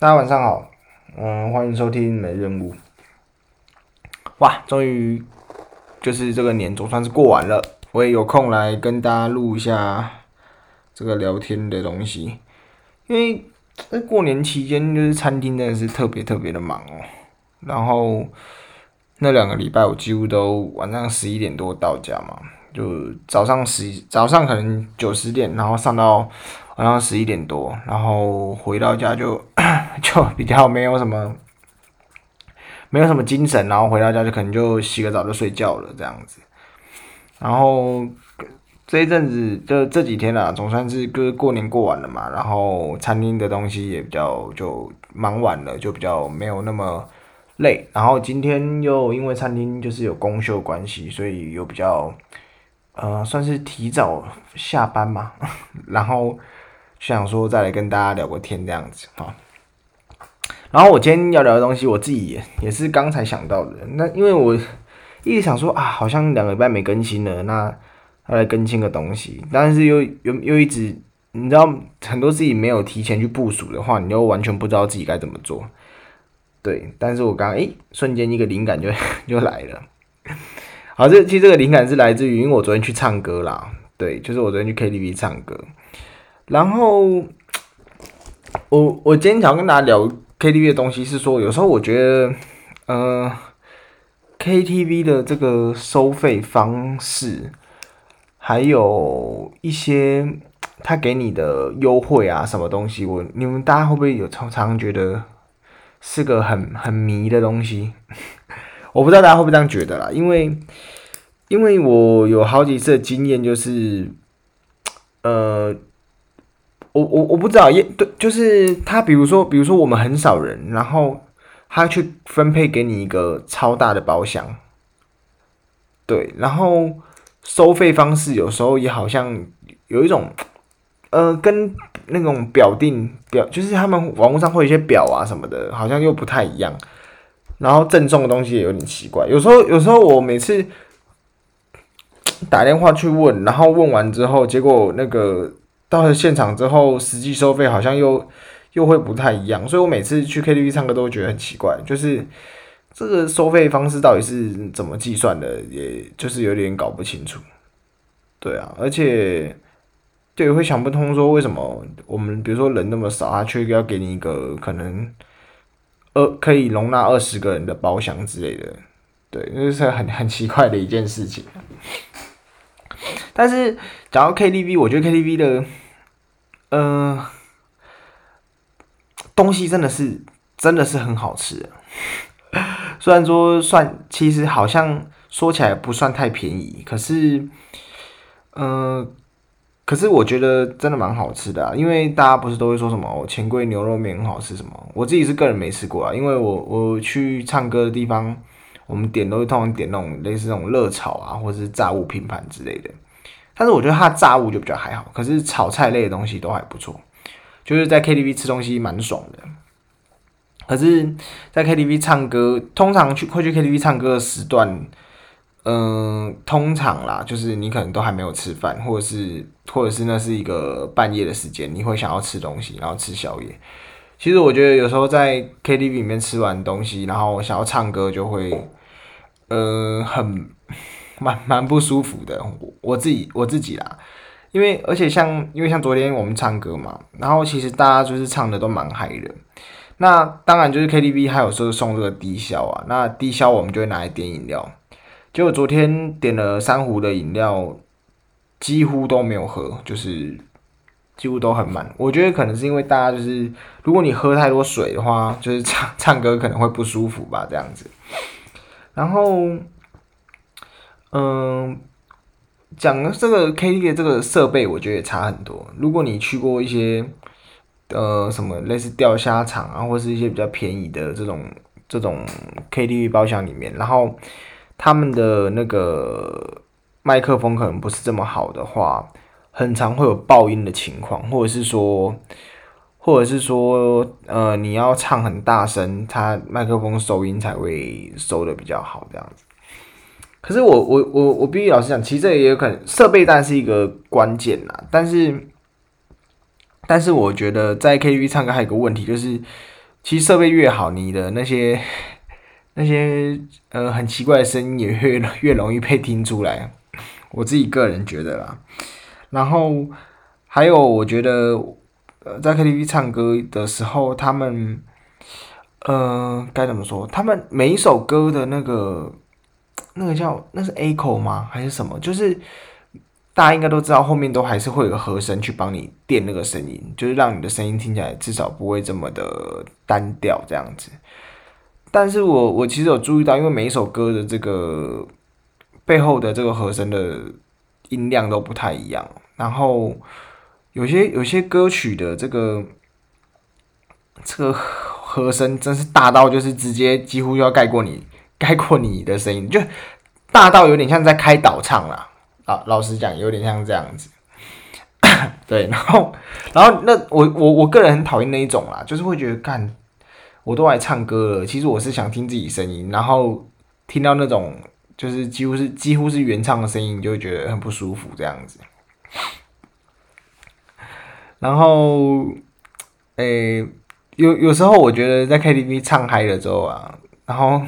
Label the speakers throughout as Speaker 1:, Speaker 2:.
Speaker 1: 大家晚上好，嗯，欢迎收听没任务。哇，终于就是这个年总算是过完了，我也有空来跟大家录一下这个聊天的东西，因为在过年期间就是餐厅真的是特别特别的忙哦，然后那两个礼拜我几乎都晚上十一点多到家嘛。就早上十早上可能九十点，然后上到晚上十一点多，然后回到家就 就比较没有什么没有什么精神，然后回到家就可能就洗个澡就睡觉了这样子。然后这一阵子就这几天啦，总算是过过年过完了嘛，然后餐厅的东西也比较就忙完了，就比较没有那么累。然后今天又因为餐厅就是有公休关系，所以又比较。呃，算是提早下班嘛，然后想说再来跟大家聊个天这样子啊。然后我今天要聊的东西，我自己也也是刚才想到的。那因为我一直想说啊，好像两个礼拜没更新了，那要来更新个东西，但是又又又一直，你知道很多自己没有提前去部署的话，你又完全不知道自己该怎么做。对，但是我刚刚诶，瞬间一个灵感就 就来了。好，这其实这个灵感是来自于，因为我昨天去唱歌啦，对，就是我昨天去 KTV 唱歌，然后我我今天想跟大家聊 KTV 的东西，是说有时候我觉得，呃，KTV 的这个收费方式，还有一些他给你的优惠啊，什么东西，我你们大家会不会有常常觉得是个很很迷的东西？我不知道大家会不会这样觉得啦，因为，因为我有好几次的经验，就是，呃，我我我不知道，也对，就是他，比如说，比如说我们很少人，然后他去分配给你一个超大的包厢，对，然后收费方式有时候也好像有一种，呃，跟那种表定表，就是他们网络上会有一些表啊什么的，好像又不太一样。然后赠送的东西也有点奇怪，有时候有时候我每次打电话去问，然后问完之后，结果那个到了现场之后，实际收费好像又又会不太一样，所以我每次去 KTV 唱歌都会觉得很奇怪，就是这个收费方式到底是怎么计算的，也就是有点搞不清楚。对啊，而且对，会想不通说为什么我们比如说人那么少，他却要给你一个可能。呃，可以容纳二十个人的包厢之类的，对，那是很很奇怪的一件事情。但是讲到 KTV，我觉得 KTV 的，呃，东西真的是真的是很好吃。虽然说算，其实好像说起来不算太便宜，可是，嗯、呃。可是我觉得真的蛮好吃的啊，因为大家不是都会说什么哦，钱柜牛肉面很好吃什么？我自己是个人没吃过啊，因为我我去唱歌的地方，我们点都会通常点那种类似那种热炒啊，或者是炸物拼盘之类的。但是我觉得它炸物就比较还好，可是炒菜类的东西都还不错，就是在 KTV 吃东西蛮爽的。可是，在 KTV 唱歌，通常去会去 KTV 唱歌的时段。嗯，通常啦，就是你可能都还没有吃饭，或者是，或者是那是一个半夜的时间，你会想要吃东西，然后吃宵夜。其实我觉得有时候在 KTV 里面吃完东西，然后想要唱歌，就会，呃，很蛮蛮不舒服的。我我自己我自己啦，因为而且像因为像昨天我们唱歌嘛，然后其实大家就是唱的都蛮嗨的。那当然就是 KTV 还有时候送这个低消啊，那低消我们就会拿来点饮料。结果昨天点了三壶的饮料，几乎都没有喝，就是几乎都很满。我觉得可能是因为大家就是，如果你喝太多水的话，就是唱唱歌可能会不舒服吧，这样子。然后，嗯，讲这个 KTV 这个设备，我觉得也差很多。如果你去过一些，呃，什么类似钓虾场啊，或是一些比较便宜的这种这种 KTV 包厢里面，然后。他们的那个麦克风可能不是这么好的话，很常会有爆音的情况，或者是说，或者是说，呃，你要唱很大声，它麦克风收音才会收的比较好这样子。可是我我我我必须老实讲，其实这也有可能设备当然是一个关键啦，但是但是我觉得在 KTV 唱歌还有一个问题就是，其实设备越好，你的那些那些呃很奇怪的声音也越越容易被听出来。我自己个人觉得啦。然后还有，我觉得呃在 KTV 唱歌的时候，他们呃该怎么说？他们每一首歌的那个那个叫那是 echo 吗？还是什么？就是。大家应该都知道，后面都还是会有个和声去帮你垫那个声音，就是让你的声音听起来至少不会这么的单调这样子。但是我我其实有注意到，因为每一首歌的这个背后的这个和声的音量都不太一样，然后有些有些歌曲的这个这个和声真是大到就是直接几乎要盖过你盖过你的声音，就大到有点像在开导唱啦。啊，老实讲，有点像这样子，对，然后，然后那我我我个人很讨厌那一种啦，就是会觉得，干，我都来唱歌了，其实我是想听自己声音，然后听到那种就是几乎是几乎是原唱的声音，就会觉得很不舒服这样子。然后，诶、有有时候我觉得在 KTV 唱嗨了之后啊，然后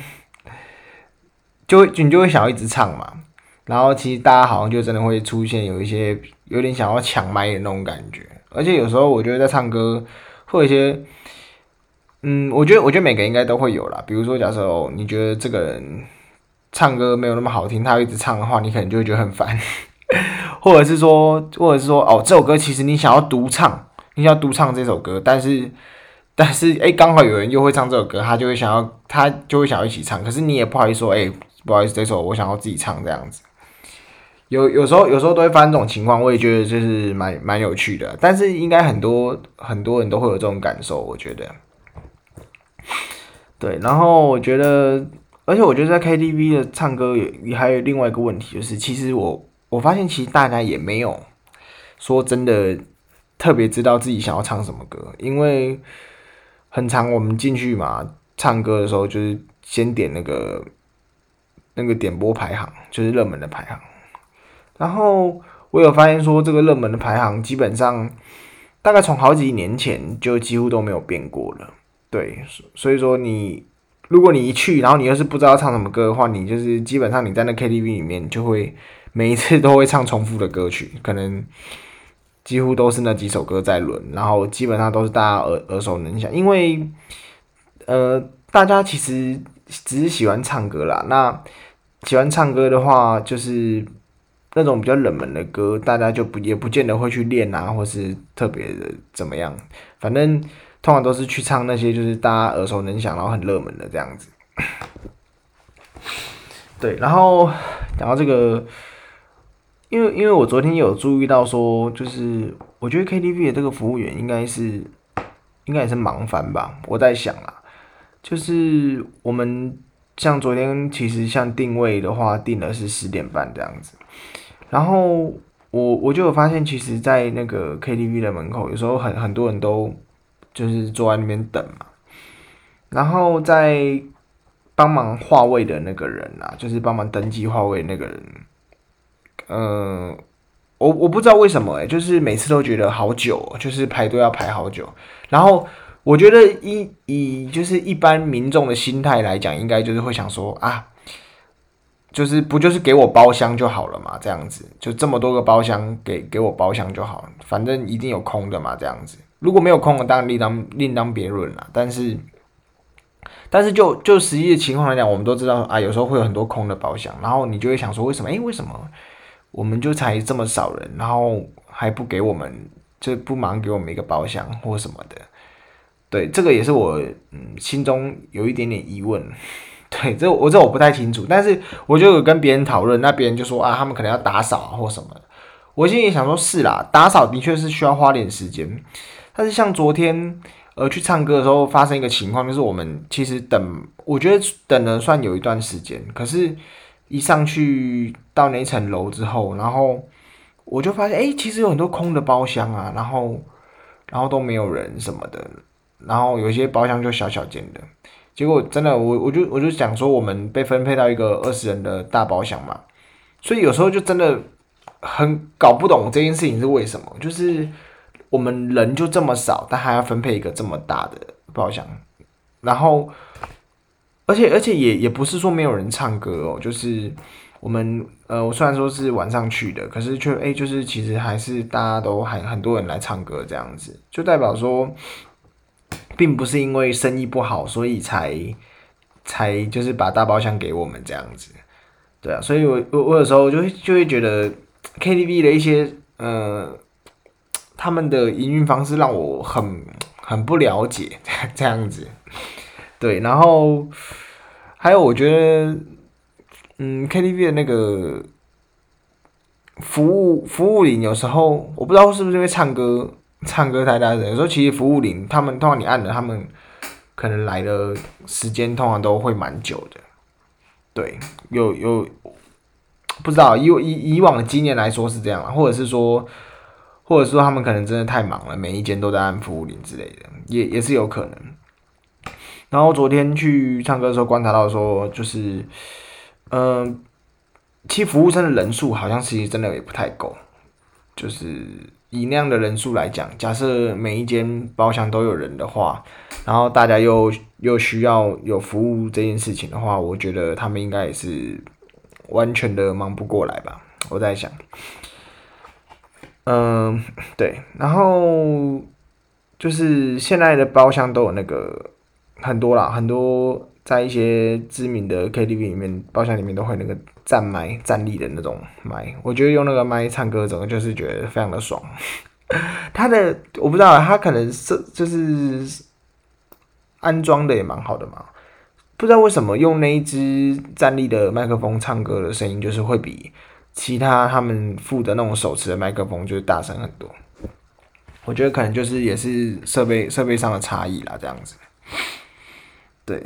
Speaker 1: 就你就会想要一直唱嘛。然后其实大家好像就真的会出现有一些有点想要抢麦的那种感觉，而且有时候我觉得在唱歌会有一些，嗯，我觉得我觉得每个应该都会有啦。比如说，假设，你觉得这个人唱歌没有那么好听，他一直唱的话，你可能就会觉得很烦，或者是说，或者是说，哦，这首歌其实你想要独唱，你想要独唱这首歌，但是但是哎，刚好有人又会唱这首歌，他就会想要他就会想要一起唱，可是你也不好意思说，哎，不好意思，这首我想要自己唱这样子。有有时候有时候都会发生这种情况，我也觉得就是蛮蛮有趣的。但是应该很多很多人都会有这种感受，我觉得。对，然后我觉得，而且我觉得在 KTV 的唱歌也还有另外一个问题，就是其实我我发现其实大家也没有说真的特别知道自己想要唱什么歌，因为很常我们进去嘛，唱歌的时候就是先点那个那个点播排行，就是热门的排行。然后我有发现说，这个热门的排行基本上大概从好几年前就几乎都没有变过了。对，所以说你如果你一去，然后你又是不知道唱什么歌的话，你就是基本上你在那 KTV 里面就会每一次都会唱重复的歌曲，可能几乎都是那几首歌在轮，然后基本上都是大家耳耳熟能详，因为呃大家其实只是喜欢唱歌啦。那喜欢唱歌的话，就是。那种比较冷门的歌，大家就不也不见得会去练啊，或是特别的怎么样。反正通常都是去唱那些就是大家耳熟能详，然后很热门的这样子。对，然后讲到这个，因为因为我昨天有注意到说，就是我觉得 KTV 的这个服务员应该是应该也是忙翻吧。我在想啊，就是我们像昨天其实像定位的话，定的是十点半这样子。然后我我就有发现，其实，在那个 KTV 的门口，有时候很很多人都就是坐在那边等嘛。然后在帮忙划位的那个人啊，就是帮忙登记划位那个人，嗯，我我不知道为什么哎，就是每次都觉得好久，就是排队要排好久。然后我觉得以以就是一般民众的心态来讲，应该就是会想说啊。就是不就是给我包厢就好了嘛，这样子就这么多个包厢给给我包厢就好，反正一定有空的嘛，这样子。如果没有空的，当然另当另当别论了。但是，但是就就实际的情况来讲，我们都知道啊，有时候会有很多空的包厢，然后你就会想说，为什么？诶，为什么我们就才这么少人，然后还不给我们，就不忙给我们一个包厢或什么的？对，这个也是我嗯心中有一点点疑问。对，这我这我不太清楚，但是我就有跟别人讨论，那别人就说啊，他们可能要打扫或什么的。我心里想说，是啦，打扫的确是需要花点时间。但是像昨天呃去唱歌的时候，发生一个情况，就是我们其实等，我觉得等了算有一段时间，可是一上去到那层楼之后，然后我就发现，哎，其实有很多空的包厢啊，然后然后都没有人什么的，然后有些包厢就小小间的。结果真的，我我就我就想说，我们被分配到一个二十人的大包厢嘛，所以有时候就真的很搞不懂这件事情是为什么，就是我们人就这么少，但还要分配一个这么大的包厢，然后，而且而且也也不是说没有人唱歌哦，就是我们呃，我虽然说是晚上去的，可是却哎，就是其实还是大家都还很多人来唱歌这样子，就代表说，并不是因为生意不好，所以才才就是把大包厢给我们这样子，对啊，所以我我我有时候就会就会觉得 KTV 的一些呃。他们的营运方式让我很很不了解，这样子，对，然后还有我觉得，嗯，KTV 的那个服务服务里有时候我不知道是不是因为唱歌唱歌太大声，有时候其实服务铃他们通常你按了，他们可能来的时间通常都会蛮久的，对，有有不知道以以以往的经验来说是这样，或者是说。或者说他们可能真的太忙了，每一间都在按服务铃之类的，也也是有可能。然后昨天去唱歌的时候观察到说，就是，嗯、其实服务生的人数好像其实真的也不太够。就是以那样的人数来讲，假设每一间包厢都有人的话，然后大家又又需要有服务这件事情的话，我觉得他们应该也是完全的忙不过来吧。我在想。嗯，对，然后就是现在的包厢都有那个很多啦，很多在一些知名的 KTV 里面，包厢里面都会那个站麦、站立的那种麦。我觉得用那个麦唱歌，整个就是觉得非常的爽。他的我不知道，他可能是就是安装的也蛮好的嘛，不知道为什么用那一支站立的麦克风唱歌的声音就是会比。其他他们附的那种手持的麦克风就是大声很多，我觉得可能就是也是设备设备上的差异啦，这样子。对，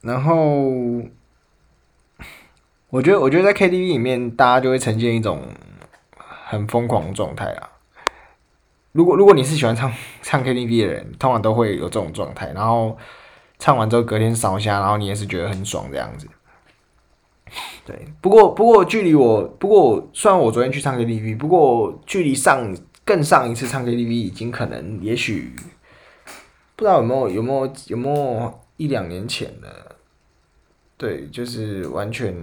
Speaker 1: 然后我觉得我觉得在 KTV 里面，大家就会呈现一种很疯狂的状态啊。如果如果你是喜欢唱 唱 KTV 的人，通常都会有这种状态，然后唱完之后隔天烧香，然后你也是觉得很爽这样子。对，不过不过距离我，不过虽然我昨天去唱 KTV，不过距离上更上一次唱 KTV 已经可能也许不知道有没有有没有有没有一两年前了。对，就是完全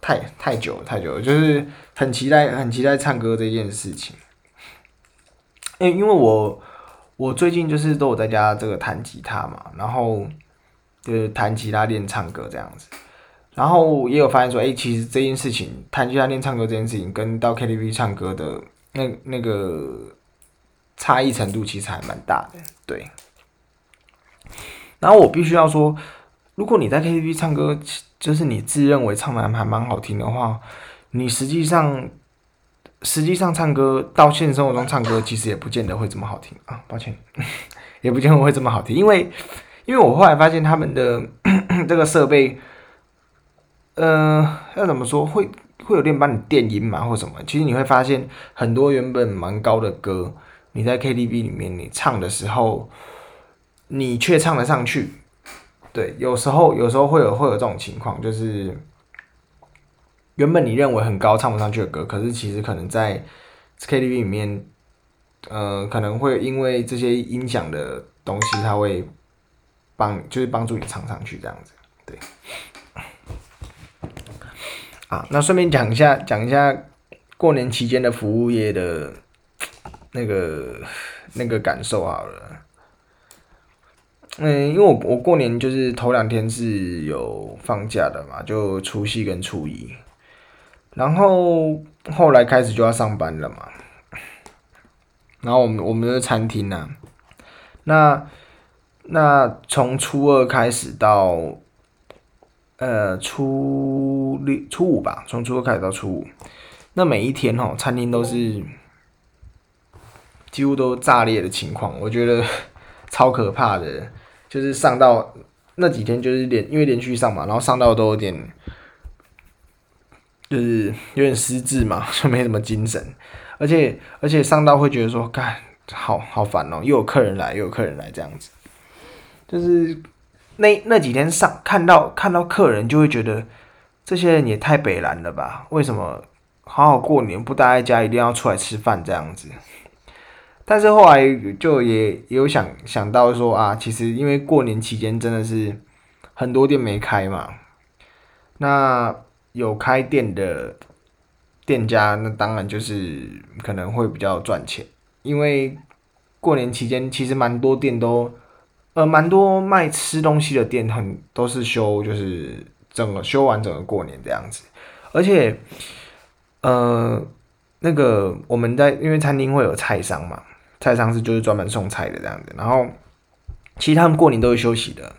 Speaker 1: 太太久了太久了，就是很期待很期待唱歌这件事情。因因为我我最近就是都有在家这个弹吉他嘛，然后就是弹吉他练唱歌这样子。然后也有发现说，哎，其实这件事情，弹吉他练唱歌这件事情，跟到 KTV 唱歌的那那个差异程度其实还蛮大的，对。然后我必须要说，如果你在 KTV 唱歌，就是你自认为唱的还蛮好听的话，你实际上实际上唱歌到现实生活中唱歌，其实也不见得会这么好听啊。抱歉，也不见得会这么好听，因为因为我后来发现他们的 这个设备。呃，要怎么说？会会有点帮你电音嘛，或什么？其实你会发现，很多原本蛮高的歌，你在 KTV 里面你唱的时候，你却唱得上去。对，有时候有时候会有会有这种情况，就是原本你认为很高唱不上去的歌，可是其实可能在 KTV 里面，呃，可能会因为这些音响的东西，它会帮就是帮助你唱上去这样子，对。啊，那顺便讲一下，讲一下过年期间的服务业的那个那个感受好了。嗯，因为我我过年就是头两天是有放假的嘛，就除夕跟初一，然后后来开始就要上班了嘛。然后我们我们的餐厅呢，那那从初二开始到。呃，初六、初五吧，从初二开始到初五，那每一天哦，餐厅都是几乎都炸裂的情况，我觉得 超可怕的。就是上到那几天，就是连因为连续上嘛，然后上到都有点，就是有点失智嘛，就没什么精神，而且而且上到会觉得说，干，好好烦哦，又有客人来，又有客人来这样子，就是。那那几天上看到看到客人就会觉得这些人也太北烂了吧？为什么好好过年不待在家，一定要出来吃饭这样子？但是后来就也，有想想到说啊，其实因为过年期间真的是很多店没开嘛，那有开店的店家，那当然就是可能会比较赚钱，因为过年期间其实蛮多店都，呃，蛮多卖吃东西的店很都是休，就是整个休完整个过年这样子，而且，呃，那个我们在因为餐厅会有菜商嘛。菜商是就是专门送菜的这样子，然后其实他们过年都是休息的，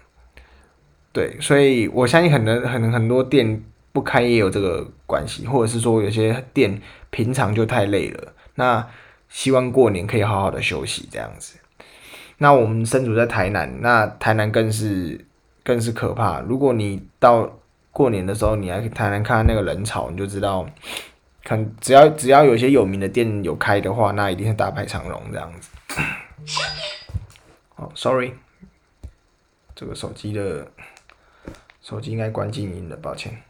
Speaker 1: 对，所以我相信很多很很多店不开也有这个关系，或者是说有些店平常就太累了，那希望过年可以好好的休息这样子。那我们身处在台南，那台南更是更是可怕。如果你到过年的时候，你来台南看那个人潮，你就知道。看，只要只要有些有名的店有开的话，那一定是大排长龙这样子。哦，sorry，这个手机的手机应该关静音的，抱歉。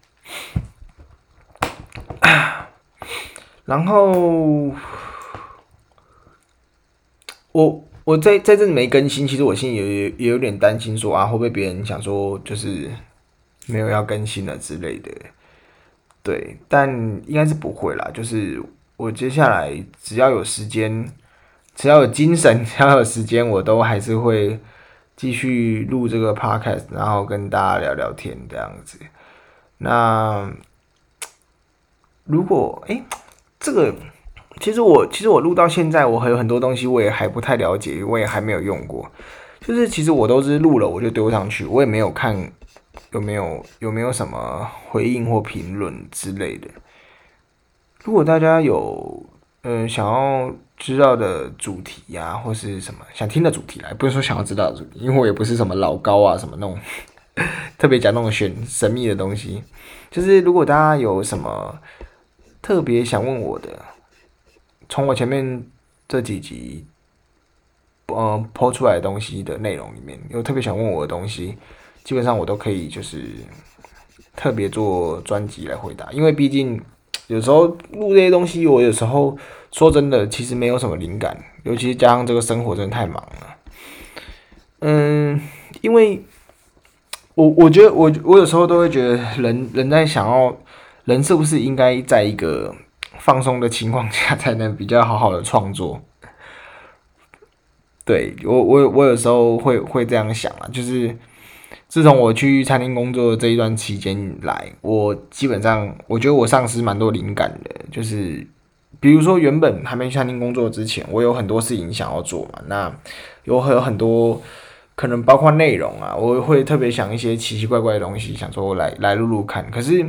Speaker 1: 然后我我在在这里没更新，其实我心里也也有点担心说，说啊会不会别人想说就是没有要更新了之类的。对，但应该是不会啦。就是我接下来只要有时间，只要有精神，只要有时间，我都还是会继续录这个 podcast，然后跟大家聊聊天这样子。那如果诶，这个其实我其实我录到现在，我还有很多东西我也还不太了解，我也还没有用过。就是其实我都是录了我就丢上去，我也没有看。有没有有没有什么回应或评论之类的？如果大家有、呃、想要知道的主题呀、或是什么想听的主题来，不是说想要知道的主题，因为我也不是什么老高啊什么那种 特别讲那种玄神秘的东西。就是如果大家有什么特别想问我的，从我前面这几集呃抛出来东西的内容里面，有特别想问我的东西。基本上我都可以，就是特别做专辑来回答，因为毕竟有时候录这些东西，我有时候说真的，其实没有什么灵感，尤其是加上这个生活真的太忙了。嗯，因为我我觉得我我有时候都会觉得人人在想要人是不是应该在一个放松的情况下才能比较好好的创作？对，我我我有时候会会这样想啊，就是。自从我去餐厅工作这一段期间以来，我基本上我觉得我丧失蛮多灵感的。就是比如说，原本还没去餐厅工作之前，我有很多事情想要做嘛。那有很有很多可能包括内容啊，我会特别想一些奇奇怪怪的东西，想说来来录录看。可是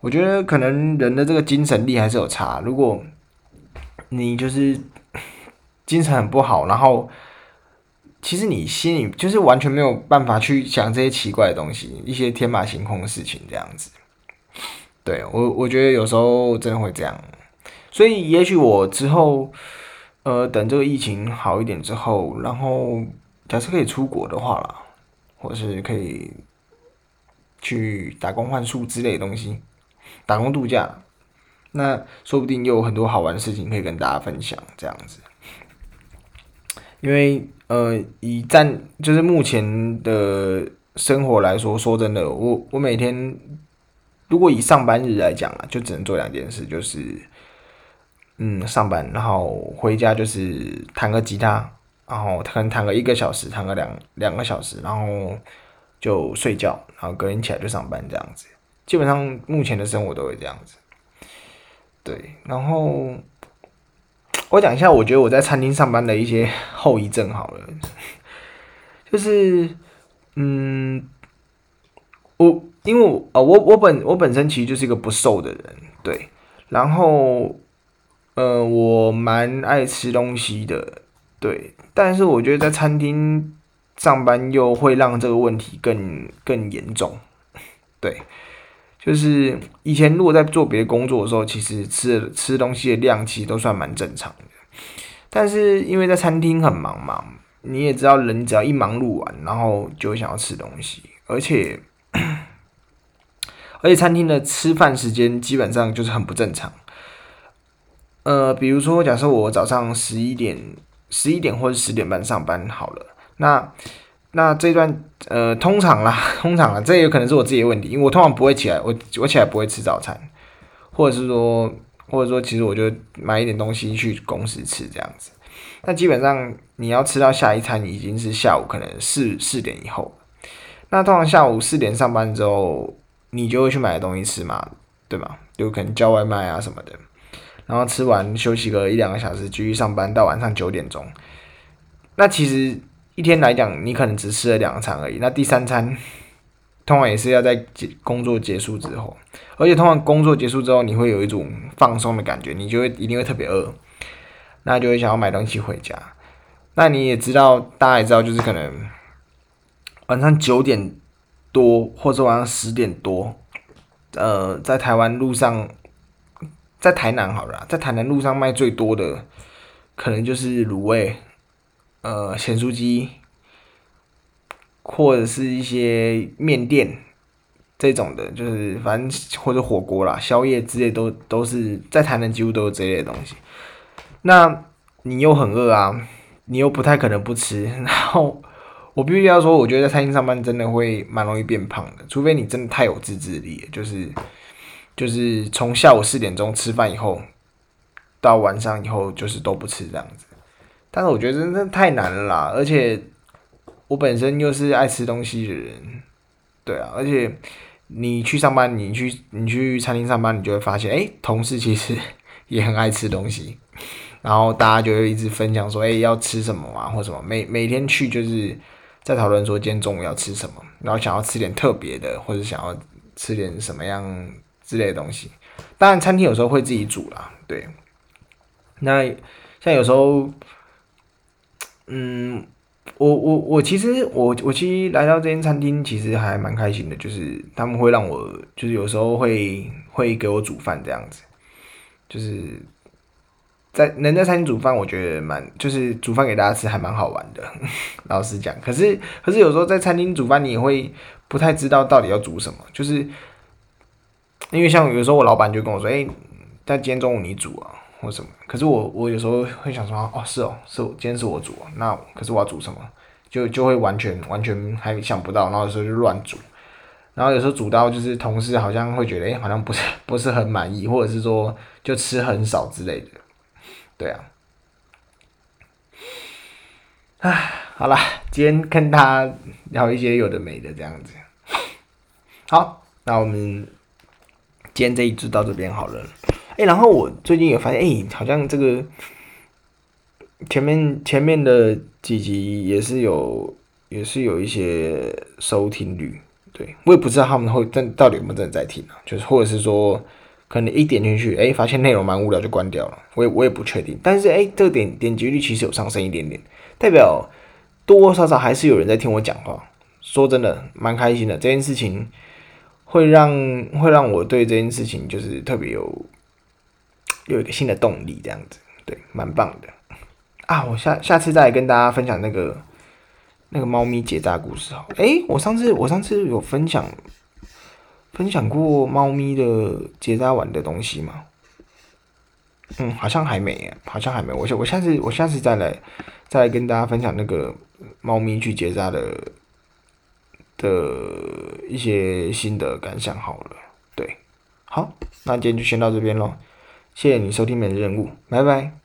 Speaker 1: 我觉得可能人的这个精神力还是有差。如果你就是精神很不好，然后。其实你心里就是完全没有办法去想这些奇怪的东西，一些天马行空的事情这样子。对，我，我觉得有时候真的会这样。所以也许我之后，呃，等这个疫情好一点之后，然后假设可以出国的话啦，或是可以去打工换宿之类的东西，打工度假，那说不定又有很多好玩的事情可以跟大家分享这样子。因为呃，以暂就是目前的生活来说，说真的，我我每天如果以上班日来讲啊，就只能做两件事，就是嗯上班，然后回家就是弹个吉他，然后可能弹个一个小时，弹个两两个小时，然后就睡觉，然后隔天起来就上班这样子。基本上目前的生活都会这样子。对，然后。我讲一下，我觉得我在餐厅上班的一些后遗症好了，就是，嗯，我因为我啊，我我本我本身其实就是一个不瘦的人，对，然后，呃，我蛮爱吃东西的，对，但是我觉得在餐厅上班又会让这个问题更更严重，对。就是以前如果在做别的工作的时候，其实吃吃东西的量其实都算蛮正常的。但是因为在餐厅很忙嘛，你也知道，人只要一忙碌完，然后就想要吃东西，而且而且餐厅的吃饭时间基本上就是很不正常。呃，比如说假设我早上十一点十一点或者十点半上班好了。那那这段呃，通常啦，通常啦，这也有可能是我自己的问题，因为我通常不会起来，我我起来不会吃早餐，或者是说，或者说，其实我就买一点东西去公司吃这样子。那基本上你要吃到下一餐已经是下午可能四四点以后。那通常下午四点上班之后，你就会去买东西吃嘛，对吗？就可能叫外卖啊什么的。然后吃完休息个一两个小时，继续上班到晚上九点钟。那其实一天来讲，你可能只吃了两餐而已。那第三餐通常也是要在结工作结束之后，而且通常工作结束之后，你会有一种放松的感觉，你就会一定会特别饿，那就会想要买东西回家。那你也知道，大家也知道，就是可能晚上九点多或者晚上十点多，呃，在台湾路上。在台南好了，在台南路上卖最多的，可能就是卤味，呃，咸酥鸡，或者是一些面店这种的，就是反正或者火锅啦、宵夜之类都都是在台南几乎都有这类的东西。那你又很饿啊，你又不太可能不吃。然后我必须要说，我觉得在餐厅上班真的会蛮容易变胖的，除非你真的太有自制力，就是。就是从下午四点钟吃饭以后，到晚上以后就是都不吃这样子，但是我觉得真的太难了啦，而且我本身又是爱吃东西的人，对啊，而且你去上班，你去你去餐厅上班，你就会发现，哎，同事其实也很爱吃东西，然后大家就会一直分享说，哎，要吃什么啊，或什么，每每天去就是在讨论说今天中午要吃什么，然后想要吃点特别的，或者想要吃点什么样。之类的东西，当然餐厅有时候会自己煮啦，对。那像有时候，嗯，我我我其实我我其实来到这间餐厅其实还蛮开心的，就是他们会让我就是有时候会会给我煮饭这样子，就是在能在餐厅煮饭，我觉得蛮就是煮饭给大家吃还蛮好玩的，老实讲。可是可是有时候在餐厅煮饭，你也会不太知道到底要煮什么，就是。因为像有时候我老板就跟我说，哎、欸，但今天中午你煮啊，或什么。可是我我有时候会想说，哦，是哦，是今天是我煮，那可是我要煮什么，就就会完全完全还想不到，然后有时候就乱煮，然后有时候煮到就是同事好像会觉得，哎、好像不是不是很满意，或者是说就吃很少之类的，对啊。唉，好啦，今天跟他聊一些有的没的这样子。好，那我们。今天这一支到这边好了，哎、然后我最近也发现，哎、好像这个前面前面的几集也是有也是有一些收听率，对，我也不知道他们会真到底有没有真的在听啊，就是或者是说可能一点进去，哎、发现内容蛮无聊就关掉了，我也我也不确定，但是哎、这个点点击率其实有上升一点点，代表多多少少还是有人在听我讲话，说真的蛮开心的这件事情。会让会让我对这件事情就是特别有有一个新的动力，这样子，对，蛮棒的啊！我下下次再来跟大家分享那个那个猫咪结扎故事哦。诶，我上次我上次有分享分享过猫咪的结扎完的东西吗？嗯，好像还没，好像还没。我下我下次我下次再来再来跟大家分享那个猫咪去结扎的。的一些心得感想好了，对，好，那今天就先到这边喽，谢谢你收听每日任务，拜拜。